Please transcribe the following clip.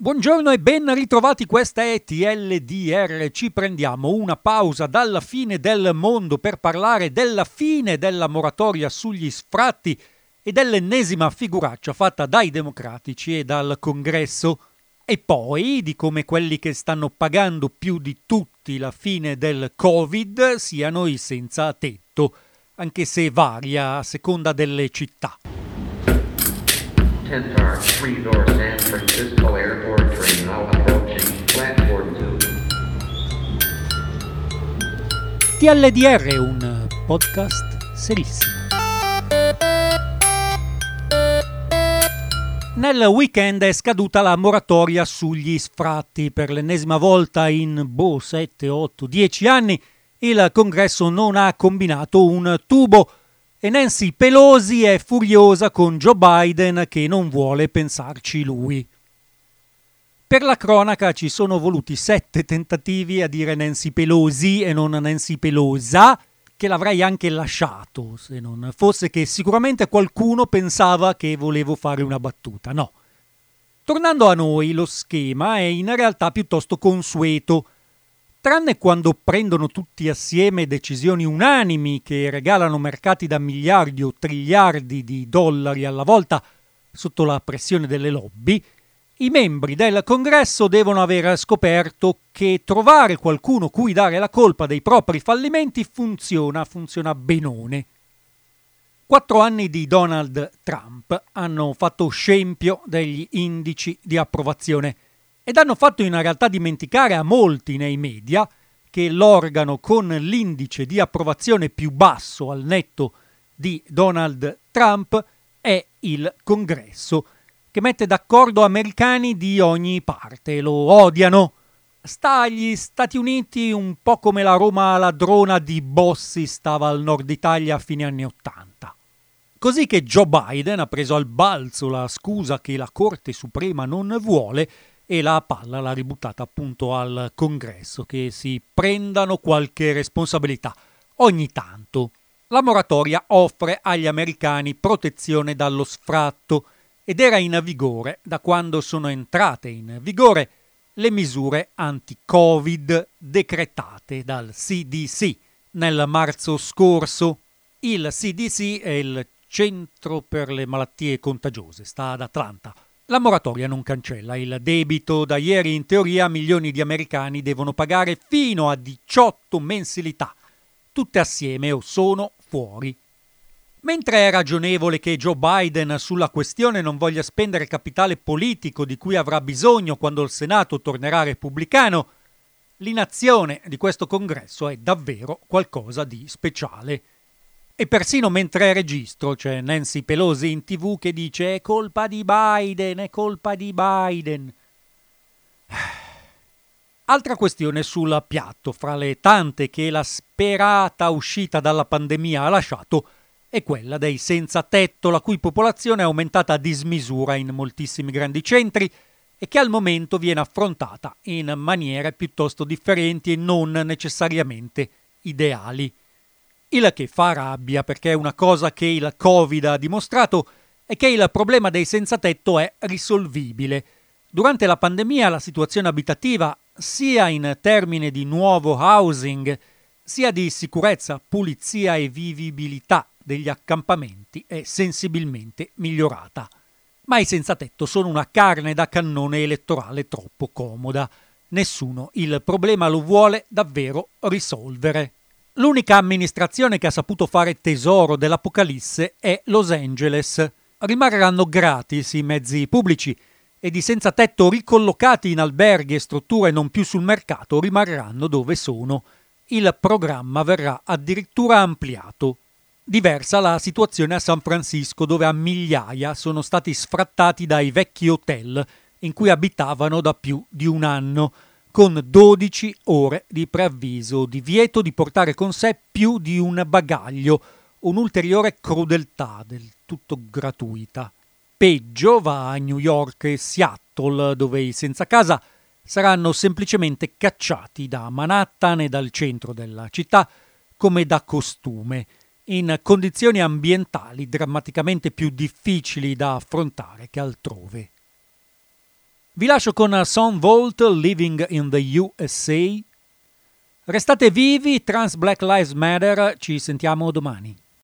Buongiorno e ben ritrovati, questa è TLDR. Ci prendiamo una pausa dalla fine del mondo per parlare della fine della moratoria sugli sfratti e dell'ennesima figuraccia fatta dai democratici e dal congresso. E poi di come quelli che stanno pagando più di tutti la fine del Covid siano i senza tetto, anche se varia a seconda delle città. 10 car, 3 door San Francisco Airport train now approaching platform 2. TLDR un podcast serissimo. Nel weekend è scaduta la moratoria sugli sfratti. Per l'ennesima volta in boh, 7, 8, 10 anni il congresso non ha combinato un tubo e Nancy Pelosi è furiosa con Joe Biden che non vuole pensarci lui. Per la cronaca ci sono voluti sette tentativi a dire Nancy Pelosi e non Nancy Pelosa, che l'avrei anche lasciato, se non fosse che sicuramente qualcuno pensava che volevo fare una battuta. No. Tornando a noi, lo schema è in realtà piuttosto consueto tranne quando prendono tutti assieme decisioni unanimi che regalano mercati da miliardi o triliardi di dollari alla volta sotto la pressione delle lobby, i membri del congresso devono aver scoperto che trovare qualcuno cui dare la colpa dei propri fallimenti funziona, funziona benone. Quattro anni di Donald Trump hanno fatto scempio degli indici di approvazione ed hanno fatto in realtà dimenticare a molti nei media che l'organo con l'indice di approvazione più basso al netto di Donald Trump è il Congresso, che mette d'accordo americani di ogni parte, lo odiano. Sta agli Stati Uniti un po' come la Roma ladrona di Bossi stava al nord Italia a fine anni Ottanta. Così che Joe Biden ha preso al balzo la scusa che la Corte Suprema non vuole e la palla l'ha ributtata appunto al congresso che si prendano qualche responsabilità ogni tanto. La moratoria offre agli americani protezione dallo sfratto ed era in vigore da quando sono entrate in vigore le misure anti-Covid decretate dal CDC nel marzo scorso. Il CDC è il Centro per le malattie contagiose, sta ad Atlanta. La moratoria non cancella il debito. Da ieri in teoria milioni di americani devono pagare fino a 18 mensilità, tutte assieme o sono fuori. Mentre è ragionevole che Joe Biden sulla questione non voglia spendere capitale politico di cui avrà bisogno quando il Senato tornerà repubblicano, l'inazione di questo congresso è davvero qualcosa di speciale. E persino mentre registro c'è Nancy Pelosi in tv che dice è colpa di Biden, è colpa di Biden. Altra questione sul piatto, fra le tante che la sperata uscita dalla pandemia ha lasciato, è quella dei senza tetto, la cui popolazione è aumentata a dismisura in moltissimi grandi centri e che al momento viene affrontata in maniere piuttosto differenti e non necessariamente ideali. Il che fa rabbia perché una cosa che il Covid ha dimostrato è che il problema dei senza tetto è risolvibile. Durante la pandemia la situazione abitativa, sia in termini di nuovo housing, sia di sicurezza, pulizia e vivibilità degli accampamenti è sensibilmente migliorata. Ma i senza tetto sono una carne da cannone elettorale troppo comoda. Nessuno il problema lo vuole davvero risolvere. L'unica amministrazione che ha saputo fare tesoro dell'Apocalisse è Los Angeles. Rimarranno gratis i mezzi pubblici ed i senza tetto ricollocati in alberghi e strutture non più sul mercato rimarranno dove sono. Il programma verrà addirittura ampliato. Diversa la situazione a San Francisco, dove a migliaia sono stati sfrattati dai vecchi hotel in cui abitavano da più di un anno con 12 ore di preavviso, divieto di portare con sé più di un bagaglio, un'ulteriore crudeltà del tutto gratuita. Peggio va a New York e Seattle, dove i senza casa saranno semplicemente cacciati da Manhattan e dal centro della città come da costume, in condizioni ambientali drammaticamente più difficili da affrontare che altrove. Vi lascio con Son Volt, Living in the USA. Restate vivi, Trans Black Lives Matter, ci sentiamo domani.